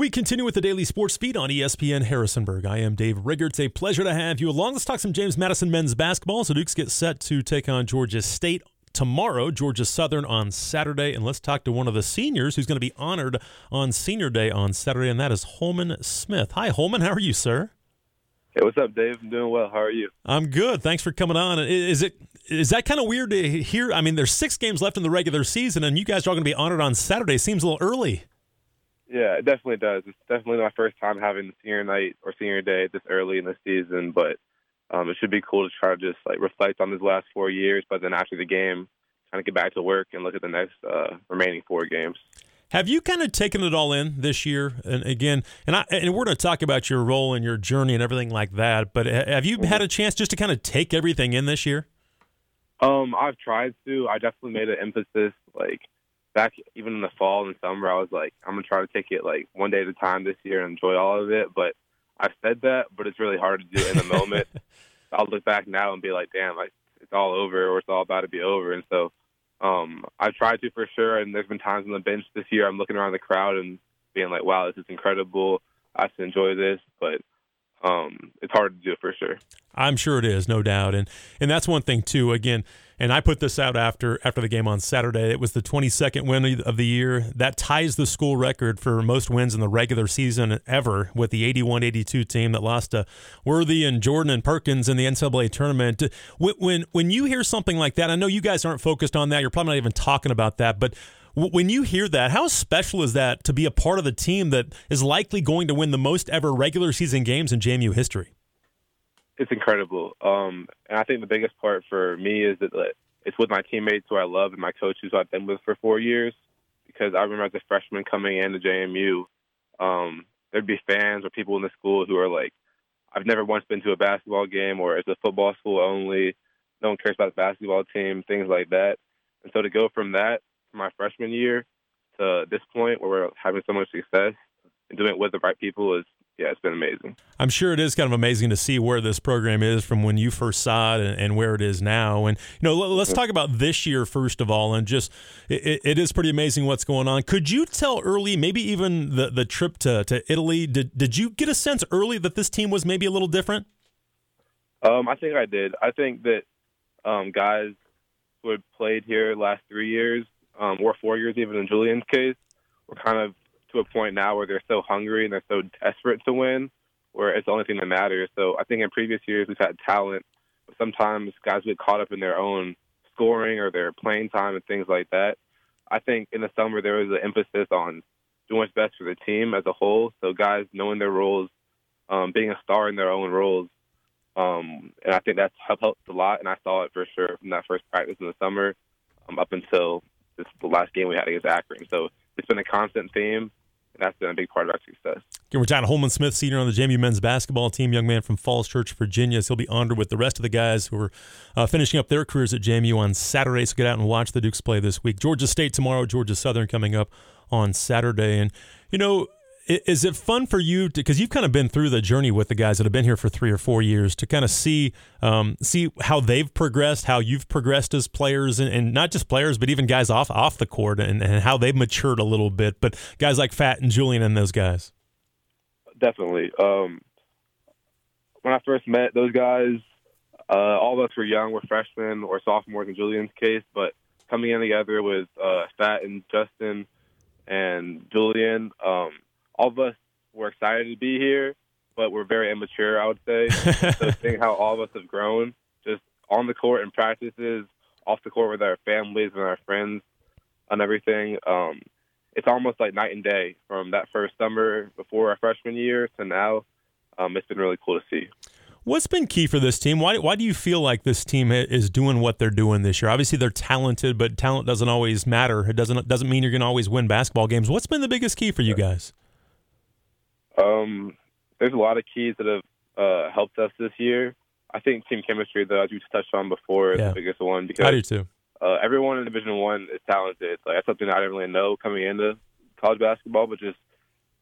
We continue with the daily sports feed on ESPN Harrisonburg. I am Dave Rigger. It's a pleasure to have you along. Let's talk some James Madison men's basketball. So Dukes get set to take on Georgia State tomorrow, Georgia Southern on Saturday. And let's talk to one of the seniors who's going to be honored on Senior Day on Saturday, and that is Hollman Smith. Hi, Hollman. How are you, sir? Hey, what's up, Dave? I'm doing well. How are you? I'm good. Thanks for coming on. Is it is that kind of weird to hear? I mean, there's six games left in the regular season, and you guys are all going to be honored on Saturday. Seems a little early. Yeah, it definitely does. It's definitely my first time having senior night or senior day this early in the season, but um, it should be cool to try to just like reflect on these last four years. But then after the game, kind of get back to work and look at the next uh, remaining four games. Have you kind of taken it all in this year? And again, and I, and we're going to talk about your role and your journey and everything like that. But have you mm-hmm. had a chance just to kind of take everything in this year? Um, I've tried to. I definitely made an emphasis, like back even in the fall and summer, I was like, I'm gonna try to take it like one day at a time this year and enjoy all of it. But I've said that, but it's really hard to do in the moment. I'll look back now and be like, damn, like it's all over or it's all about to be over. And so um, I've tried to for sure. And there's been times on the bench this year I'm looking around the crowd and being like, wow, this is incredible. I to enjoy this, but um, it's hard to do for sure. I'm sure it is, no doubt, and and that's one thing too. Again, and I put this out after after the game on Saturday. It was the 22nd win of the year. That ties the school record for most wins in the regular season ever with the 81-82 team that lost to Worthy and Jordan and Perkins in the NCAA tournament. When when you hear something like that, I know you guys aren't focused on that. You're probably not even talking about that, but when you hear that, how special is that to be a part of the team that is likely going to win the most ever regular season games in JMU history? It's incredible. Um, and I think the biggest part for me is that it's with my teammates who I love and my coaches who I've been with for four years. Because I remember as a freshman coming into JMU, um, there'd be fans or people in the school who are like, I've never once been to a basketball game or it's a football school only. No one cares about the basketball team, things like that. And so to go from that my freshman year to this point where we're having so much success and doing it with the right people is yeah, it's been amazing. I'm sure it is kind of amazing to see where this program is from when you first saw it and, and where it is now. And you know, let, us talk about this year first of all, and just it, it is pretty amazing what's going on. Could you tell early, maybe even the the trip to to Italy? Did did you get a sense early that this team was maybe a little different? Um, I think I did. I think that um, guys who had played here last three years um, or four years, even in Julian's case, we're kind of to a point now where they're so hungry and they're so desperate to win, where it's the only thing that matters. So I think in previous years we've had talent, but sometimes guys get caught up in their own scoring or their playing time and things like that. I think in the summer there was an emphasis on doing what's best for the team as a whole. So guys knowing their roles, um, being a star in their own roles, um, and I think that's helped a lot. And I saw it for sure from that first practice in the summer um, up until this the last game we had against Akron. So it's been a constant theme, and that's been a big part of our success. Again, we're talking to Hollman Smith, senior on the JMU men's basketball team, young man from Falls Church, Virginia. So he'll be honored with the rest of the guys who are uh, finishing up their careers at JMU on Saturday. So get out and watch the Dukes play this week. Georgia State tomorrow, Georgia Southern coming up on Saturday. And, you know, is it fun for you to because you've kind of been through the journey with the guys that have been here for three or four years to kind of see um, see how they've progressed, how you've progressed as players, and, and, not just players, but even guys off off the court, and, and how they've matured a little bit. But guys like Fat and Julian and those guys, definitely. Um, when I first met those guys, uh, all of us were young, we're freshmen or sophomores in Julian's case, but coming in together with uh, Fat and Justin and Julian. Um, all of us were excited to be here, but we're very immature, I would say. so seeing how all of us have grown, just on the court and practices, off the court with our families and our friends and everything, um, it's almost like night and day from that first summer before our freshman year to now. Um, it's been really cool to see. What's been key for this team? Why, why do you feel like this team is doing what they're doing this year? Obviously, they're talented, but talent doesn't always matter. It doesn't doesn't mean you're going to always win basketball games. What's been the biggest key for you guys? Um, there's a lot of keys that have uh, helped us this year. I think team chemistry, though, as you touched on before, is yeah. the biggest one because I do too. Uh, everyone in Division One is talented. Like that's something I didn't really know coming into college basketball, but just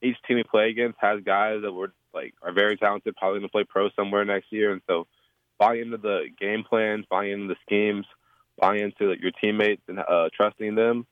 each team we play against has guys that were like are very talented, probably going to play pro somewhere next year, and so buying into the game plans, buying into the schemes, buying into like, your teammates and uh, trusting them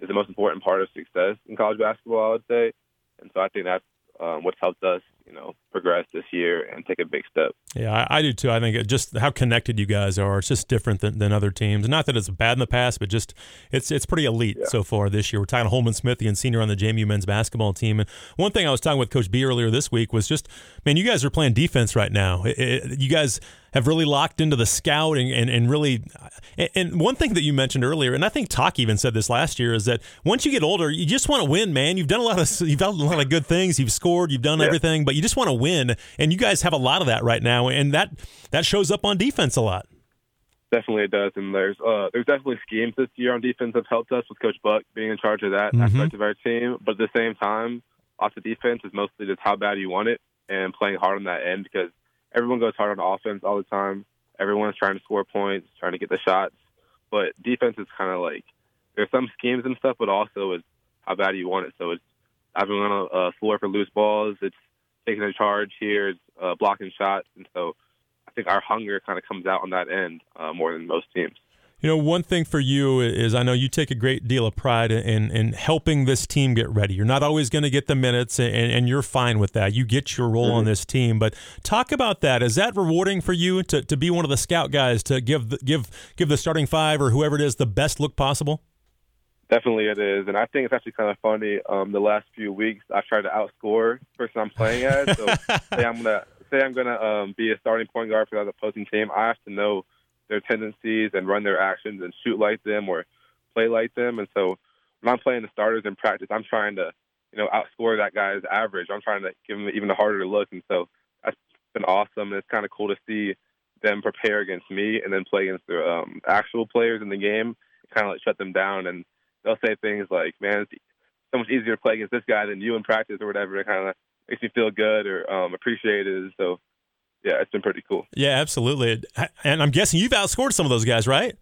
is the most important part of success in college basketball. I would say and so I think that's um, what's helped us, you know, progress this year and take a big step. Yeah, I, I do too. I think it just how connected you guys are. It's just different than, than other teams. Not that it's bad in the past, but just it's it's pretty elite Yeah. so far this year. We're talking to Hollman Smith, the senior on the JMU men's basketball team. And one thing I was talking with Coach B earlier this week was just, man, you guys are playing defense right now. It- it- you guys have really locked into the scouting and, and really. And, and one thing that you mentioned earlier, and I think Talk even said this last year, is that once you get older, you just want to win, man. You've done a lot of you've done a lot of good things. You've scored, you've done Yeah. everything, but you just want to win. And you guys have a lot of that right now, and that that shows up on defense a lot. Definitely it does, and there's uh, there's definitely schemes this year on defense have helped us with Coach Buck being in charge of that Mhm. aspect of our team. But at the same time, off the defense is mostly just how bad you want it and playing hard on that end because everyone goes hard on offense all the time. Everyone's trying to score points, trying to get the shots, but defense is kind of like there's some schemes and stuff, but also it's how bad you want it. So it's having on a uh, floor for loose balls. It's taking a charge here, it's uh, blocking shots, and so I think our hunger kind of comes out on that end uh, more than most teams. You know, one thing for you is I know you take a great deal of pride in in helping this team get ready. You're not always going to get the minutes, and, and you're fine with that. You get your role on this team, but talk about that. Is that rewarding for you to, to be one of the scout guys to give the, give give the starting five or whoever it is the best look possible? Definitely it is, and I think it's actually kind of funny. Um, the last few weeks, I've tried to outscore the person I'm playing as. So say I'm gonna say I'm gonna um, be a starting point guard for the opposing team. I have to know their tendencies and run their actions and shoot like them or play like them. And so when I'm playing the starters in practice, I'm trying to you know outscore that guy's average. I'm trying to give him even a harder look, and so that's been awesome. And it's kind of cool to see them prepare against me and then play against the um, actual players in the game, kind of like shut them down and they'll say things like, "Man, it's so much easier to play against this guy than you in practice or whatever." It kind of makes me feel good or um, appreciated. So, yeah, it's been pretty cool. Yeah, absolutely. And I'm guessing you've outscored some of those guys, right?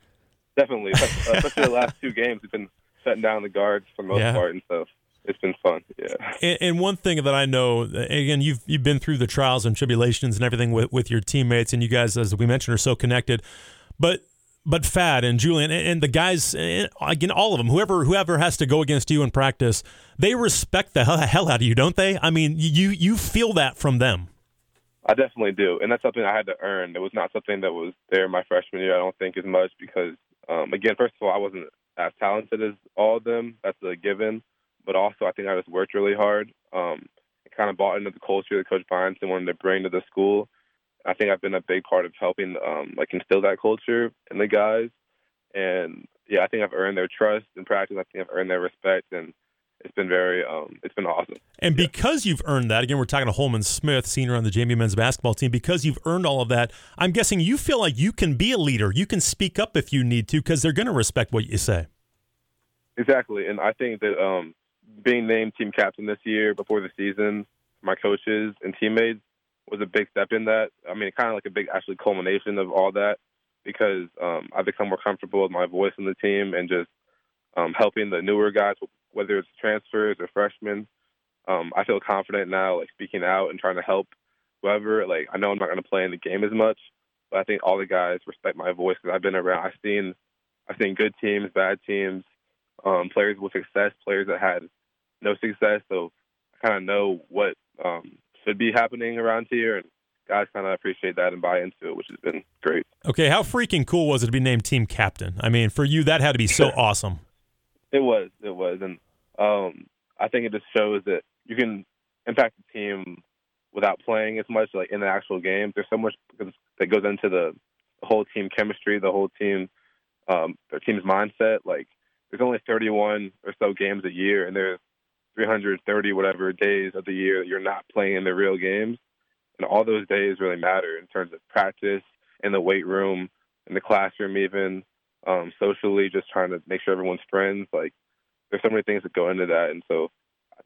Definitely, especially the last two games, we've been shutting down the guards for the most Yeah. part, and so it's been fun. Yeah. And, and one thing that I know, again, you've you've been through the trials and tribulations and everything with, with your teammates, and you guys, as we mentioned, are so connected. But but Fad and Julian and, and the guys, and again, all of them, whoever whoever has to go against you in practice, they respect the hell, hell out of you, don't they? I mean, you you feel that from them. I definitely do, and that's something I had to earn. It was not something that was there my freshman year. I don't think as much because, um, again, first of all, I wasn't as talented as all of them. That's a given. But also, I think I just worked really hard. Um, kind of bought into the culture that Coach Byington wanted to bring to the school. I think I've been a big part of helping, um, like, instill that culture in the guys. And yeah, I think I've earned their trust in practice. I think I've earned their respect, and it's been very, um, it's been awesome. And because you've earned that, again, we're talking to Hollman Smith, senior on the JMU men's basketball team. Because you've earned all of that, I'm guessing you feel like you can be a leader. You can speak up if you need to, because they're going to respect what you say. Exactly, and I think that um, being named team captain this year before the season, my coaches and teammates was a big step in that. I mean, kind of like a big actually culmination of all that because um, I've become more comfortable with my voice in the team and just um, helping the newer guys, whether it's transfers or freshmen. Um, I feel confident now, like speaking out and trying to help whoever. Like I know I'm not going to play in the game as much, but I think all the guys respect my voice because I've been around. I've seen, I've seen good teams, bad teams, um, players with success, players that had no success. So I kind of know what um, should be happening around here, and guys kind of appreciate that and buy into it, which has been great. Okay, how freaking cool was it to be named team captain? I mean, for you, that had to be so awesome. It was, it was, and um, I think it just shows that you can impact the team without playing as much, like in the actual game. There's so much that goes into the whole team chemistry, the whole team, um, their team's mindset. Like, there's only 31 or so games a year, and there's 330 whatever days of the year that you're not playing in the real games, and all those days really matter in terms of practice, in the weight room, in the classroom, even um, socially, just trying to make sure everyone's friends. Like, there's so many things that go into that, and so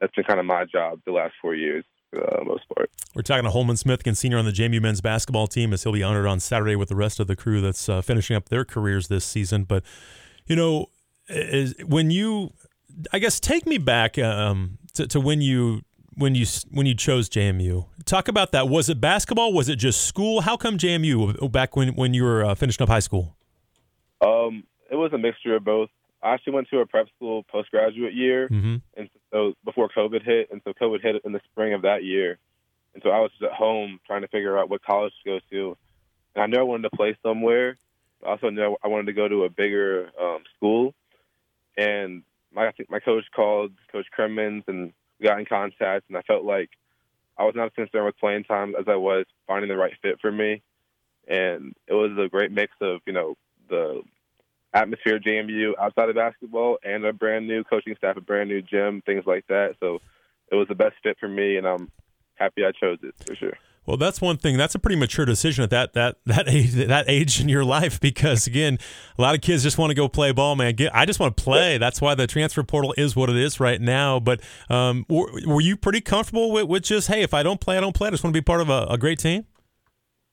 that's been kind of my job the last four years for the most part. We're talking to Hollman Smith, senior on the JMU men's basketball team, as he'll be honored on Saturday with the rest of the crew that's uh, finishing up their careers this season. But, you know, is, when you, I guess, take me back um, to, to when you when you when you chose JMU. Talk about that. Was it basketball? Was it just school? How come JMU back when when you were uh, finishing up high school? Um, it was a mixture of both. I actually went to a prep school postgraduate year, Mm-hmm. and so before COVID hit, and so COVID hit in the spring of that year, and so I was just at home trying to figure out what college to go to, and I knew I wanted to play somewhere. I also knew I wanted to go to a bigger um, school, and my I think my coach called Coach Crimmins, and we got in contact, and I felt like I was not as concerned with playing time as I was finding the right fit for me, and it was a great mix of you know the atmosphere at JMU outside of basketball and a brand new coaching staff, a brand new gym, things like that. So it was the best fit for me, and I'm happy I chose it for sure. Well, that's one thing. That's a pretty mature decision at that that that age that age in your life because again, a lot of kids just want to go play ball, man. Get, I just want to play. That's why the transfer portal is what it is right now. But um, were, were you pretty comfortable with, with just hey, if I don't play, I don't play. I just want to be part of a, a great team.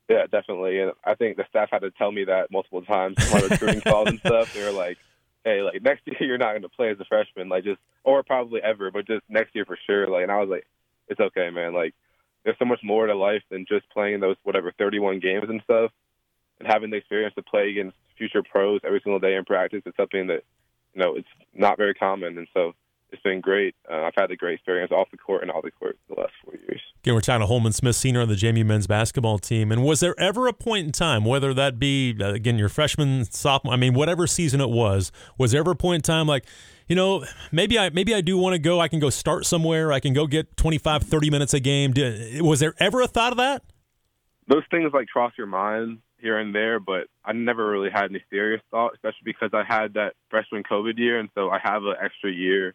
Yeah, definitely. And I think the staff had to tell me that multiple times. My recruiting calls and stuff. They were like, "Hey, like next year you're not going to play as a freshman, like just or probably ever, but just next year for sure." Like, and I was like, "It's okay, man. Like, there's so much more to life than just playing those whatever 31 games and stuff, and having the experience to play against future pros every single day in practice. It's something that you know it's not very common, and so." It's been great. Uh, I've had a great experience off the court and on the court the last four years. Again, we're talking to Hollman Smith, senior on the JMU men's basketball team. And was there ever a point in time, whether that be, uh, again, your freshman, sophomore, I mean, whatever season it was, was there ever a point in time like, you know, maybe I maybe I do want to go, I can go start somewhere, I can go get 25, 30 minutes a game. Did, was there ever a thought of that? Those things like cross your mind here and there, but I never really had any serious thought, especially because I had that freshman COVID year, and so I have an extra year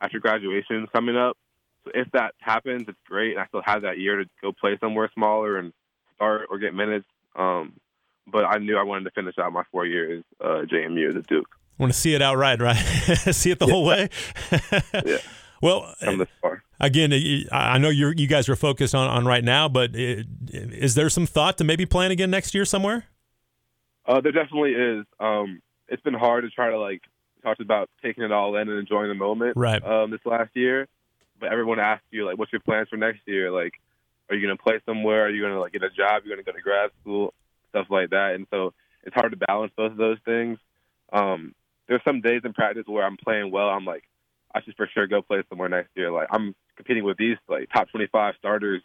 after graduation coming up. So if that happens, it's great, and I still have that year to go play somewhere smaller and start or get minutes. Um, but I knew I wanted to finish out my four years uh, JMU at Duke. Want to see it outright, right? see it the Yeah. whole way. Yeah. Well, Come this far. again, I I know you're you guys are focused on on right now, but i- is there some thought to maybe playing again next year somewhere? Uh, there definitely is. Um, it's been hard to try to like talk about taking it all in and enjoying the moment. Right. Um, this last year, but everyone asks you like, "What's your plans for next year? Like, are you going to play somewhere? Are you going to like get a job? You're going to go to grad school, stuff like that." And so it's hard to balance both of those things. Um, there's some days in practice where I'm playing well. I'm like, I should for sure go play somewhere next year. Like I'm competing with these like top 25 starters.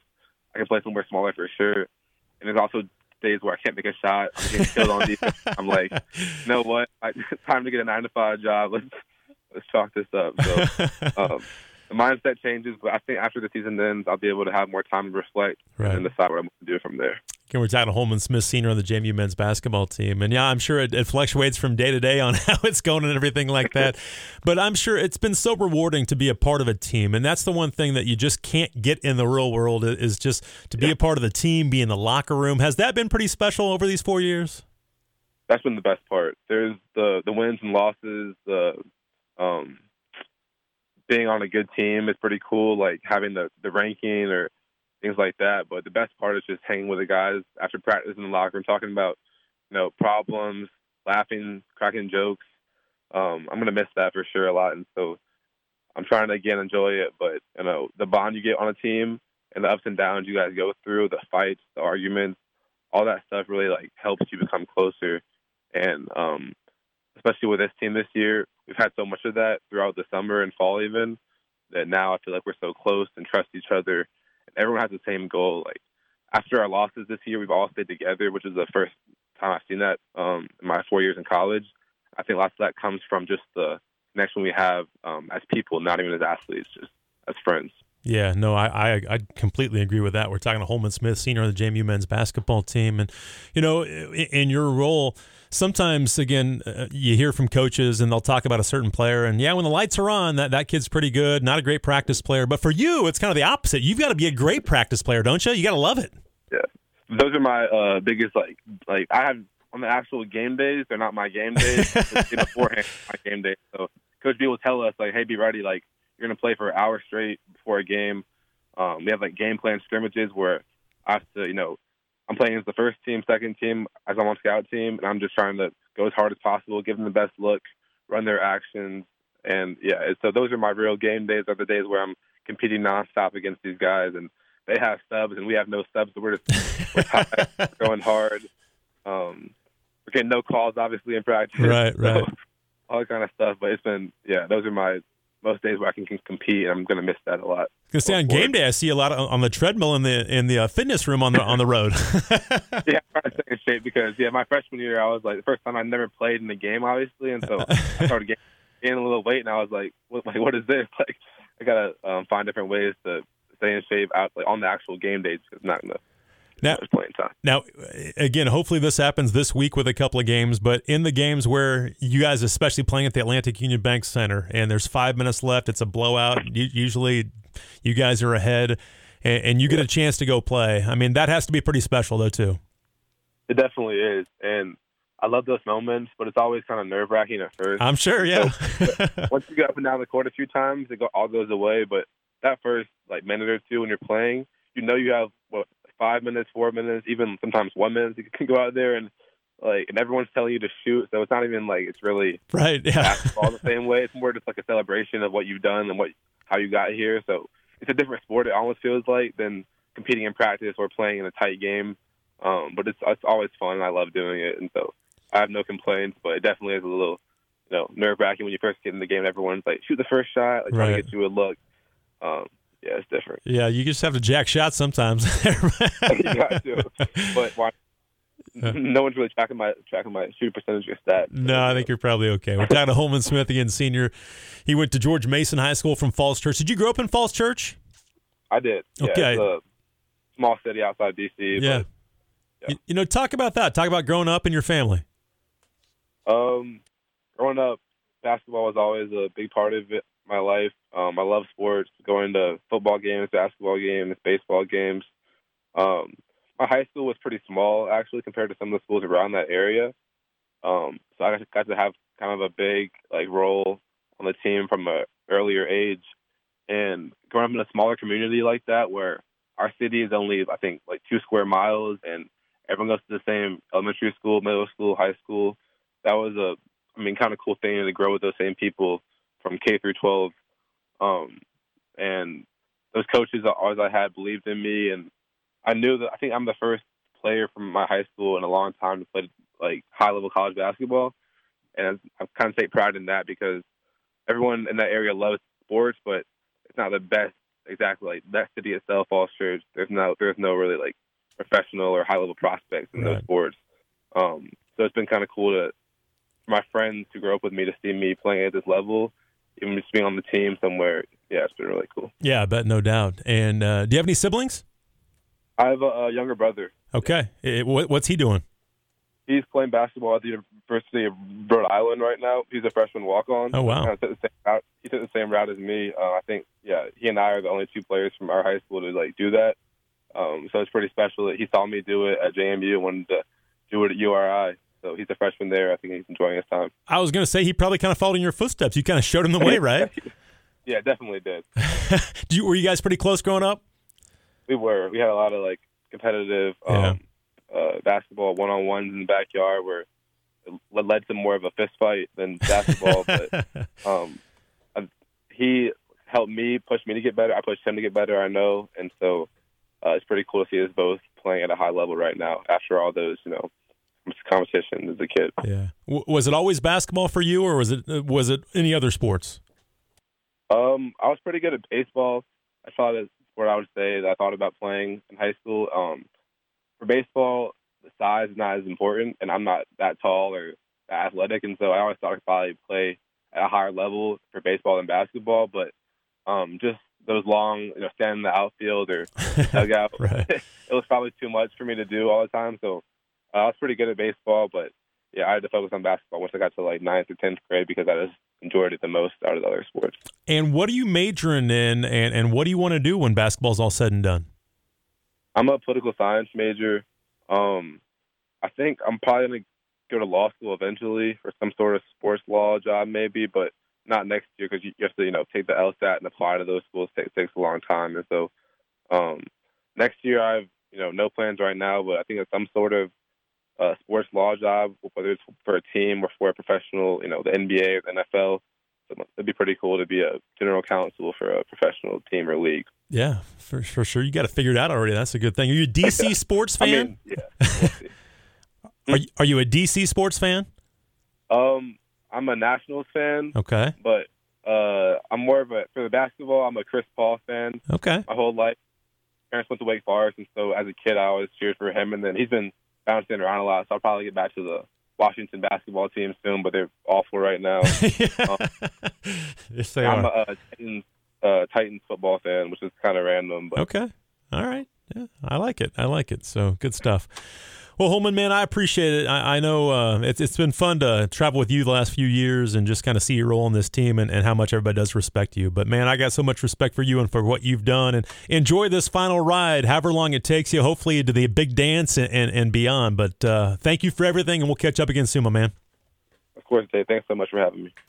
I can play somewhere smaller for sure. And there's also days where I can't make a shot. I'm getting killed on defense. I'm like, you know what? I, time to get a nine to five job. Let's let's chalk this up. So um, the mindset changes, but I think after the season ends, I'll be able to have more time to reflect Right. and decide what I'm going to do from there. Again, we're talking to Hollman Smith, senior on the JMU men's basketball team. And yeah, I'm sure it, it fluctuates from day to day on how it's going and everything like that. but I'm sure it's been so rewarding to be a part of a team. And that's the one thing that you just can't get in the real world is just to be a part of the team, be in the locker room. Has that been pretty special over these four years? That's been the best part. There's the the wins and losses. The um, being on a good team is pretty cool. Like having the the ranking or things like that. But the best part is just hanging with the guys after practice in the locker room, talking about you know problems, laughing, cracking jokes. Um, I'm gonna miss that for sure a lot, and so I'm trying to again enjoy it. But you know the bond you get on a team and the ups and downs you guys go through, the fights, the arguments, all that stuff really like helps you become closer. And um, especially with this team this year, we've had so much of that throughout the summer and fall even that now I feel like we're so close and trust each other. Everyone has the same goal. Like after our losses this year, we've all stayed together, which is the first time I've seen that um, in my four years in college. I think lots of that comes from just the connection we have um, as people, not even as athletes, just as friends. Yeah, no, I, I I completely agree with that. We're talking to Hollman Smith, senior on the JMU men's basketball team, and you know, in, in your role, sometimes again, uh, you hear from coaches and they'll talk about a certain player, and yeah, when the lights are on, that that kid's pretty good, not a great practice player, but for you, it's kind of the opposite. You've got to be a great practice player, don't you? You got to love it. Yeah, those are my uh, biggest like like I have on the actual game days. They're not my game days. It's beforehand, my game day. So Coach B will tell us like, hey, be ready. Like you're gonna play for an hour straight before a game. Um, we have like game plan scrimmages where I have to, you know, I'm playing as the first team, second team, as I'm on scout team, and I'm just trying to go as hard as possible, give them the best look, run their actions, and yeah. So those are my real game days. Are the days where I'm competing nonstop against these guys, and they have subs and we have no subs. So we're just we're tired, going hard. Um, we're getting no calls, obviously, in practice. Right, right. So all that kind of stuff. But it's been yeah, those are my most days where I can, can compete, and I'm going to miss that a lot. Because on game day, I see a lot of, on the treadmill in the in the uh, fitness room on the on the road. yeah, I'm trying to stay in shape because yeah, my freshman year, I was like the first time I never played in the game, obviously, and so I started getting, a little weight, and I was like, what, like, what is this? Like, I gotta um, find different ways to stay in shape out like on the actual game days because it's not gonna now, now, again, hopefully this happens this week with a couple of games, but in the games where you guys, especially playing at the Atlantic Union Bank Center, and there's five minutes left, it's a blowout. Usually you guys are ahead, and you get a chance to go play. I mean, that has to be pretty special, though, too. It definitely is. And I love those moments, but it's always kind of nerve wracking at first. I'm sure, yeah. So, once you go up and down the court a few times, it all goes away. But that first like minute or two when you're playing, you know you have five minutes, four minutes, even sometimes one minute. You can go out there and like, and everyone's telling you to shoot. So it's not even like it's really right. Yeah, all the same way. It's more just like a celebration of what you've done and what how you got here. So it's a different sport. It almost feels like than competing in practice or playing in a tight game. Um, but it's it's always fun. I love doing it, and so I have no complaints. But it definitely is a little you know nerve wracking when you first get in the game. Everyone's like shoot the first shot, like right. trying to get you a look. Um, yeah, it's different. Yeah, you just have to jack shots sometimes. you got to, but why? No one's really tracking my tracking my shooting percentage or stats. No, I think you're probably okay. We're talking to Hollman Smith again, senior. He went to George Mason High School from Falls Church. Did you grow up in Falls Church? I did. Okay. Yeah, small city outside DC. Yeah. But, yeah. You, you know, talk about that. Talk about growing up in your family. Um, growing up, basketball was always a big part of it my life. Um, I love sports, going to football games, basketball games, baseball games. Um, my high school was pretty small, actually, compared to some of the schools around that area. Um, so I got to have kind of a big like role on the team from an earlier age. And growing up in a smaller community like that, where our city is only I think like two square miles, and everyone goes to the same elementary school, middle school, high school. That was a I mean kind of cool thing to grow with those same people from K through 12. Um, and those coaches always I had believed in me, and I knew that I think I'm the first player from my high school in a long time to play like high level college basketball, and I kind of take pride in that because everyone in that area loves sports, but it's not the best exactly like that city itself. Falls Church, there's no there's no really like professional or high level prospects in right. those sports. Um, so it's been kind of cool to for my friends who grew up with me to see me playing at this level even just being on the team somewhere, yeah, it's been really cool. Yeah, I bet, no doubt. And uh, do you have any siblings? I have a, a younger brother. Okay, it, what, what's he doing? He's playing basketball at the University of Rhode Island right now. He's a freshman walk-on. Oh wow! He took the same route, he took the same route as me. Uh, I think, yeah, he and I are the only two players from our high school to like do that. Um, so it's pretty special that he saw me do it at JMU and wanted to do it at URI. So he's a freshman there. I think he's enjoying his time. I was going to say he probably kind of followed in your footsteps. You kind of showed him the way, right? yeah, definitely did. Do you, were you guys pretty close growing up? We were. We had a lot of like competitive um, yeah. uh, basketball one on ones in the backyard where it led to more of a fist fight than basketball. but um, he helped me, push me to get better. I pushed him to get better. I know, and so uh, it's pretty cool to see us both playing at a high level right now after all those, you know, competition as a kid. Yeah. W- was it always basketball for you, or was it was it any other sports? Um, I was pretty good at baseball. I thought it's what I would say that I thought about playing in high school. Um, for baseball, the size is not as important, and I'm not that tall or that athletic, and so I always thought I'd probably play at a higher level for baseball than basketball. But um, just those long, you know, standing in the outfield or dugout, right. it was probably too much for me to do all the time. So uh, I was pretty good at baseball, but yeah, I had to focus on basketball once I got to like ninth or tenth grade because I just enjoyed it the most out of the other sports. And what are you majoring in, and and what do you want to do when basketball's all said and done? I'm a political science major. Um, I think I'm probably gonna go to law school eventually for some sort of sports law job, maybe, but not next year because you, you have to, you know, take the LSAT and apply to those schools. It takes a long time, and so um, next year I've you know no plans right now, but I think it's some sort of a sports law job, whether it's for a team or for a professional, you know, the NBA or the NFL. So it'd be pretty cool to be a general counsel for a professional team or league. Yeah, for, for sure. You got to figure it out already. That's a good thing. Are you a DC sports fan? I mean, yeah. We'll are you, are you a DC sports fan? Um, I'm a Nationals fan, Okay. but uh, I'm more of a for the basketball. I'm a Chris Paul fan Okay. my whole life. Parents went to Wake Forest, and so as a kid, I always cheered for him. And then he's been bouncing around a lot, so I'll probably get back to the Washington basketball team soon. But they're awful right now. yes, they I'm are. a, a Titans, uh, Titans football fan, which is kind of random. But Okay. All right. Yeah, I like it. I like it. So good stuff. Well, Hollman, man, I appreciate it. I, I know uh, it's it's been fun to travel with you the last few years and just kind of see your role in this team and, and how much everybody does respect you. But man, I got so much respect for you and for what you've done. And enjoy this final ride, however long it takes you. Hopefully to the big dance and and, and beyond. But uh, thank you for everything, and we'll catch up again soon, my man. of course, Dave, thanks so much for having me.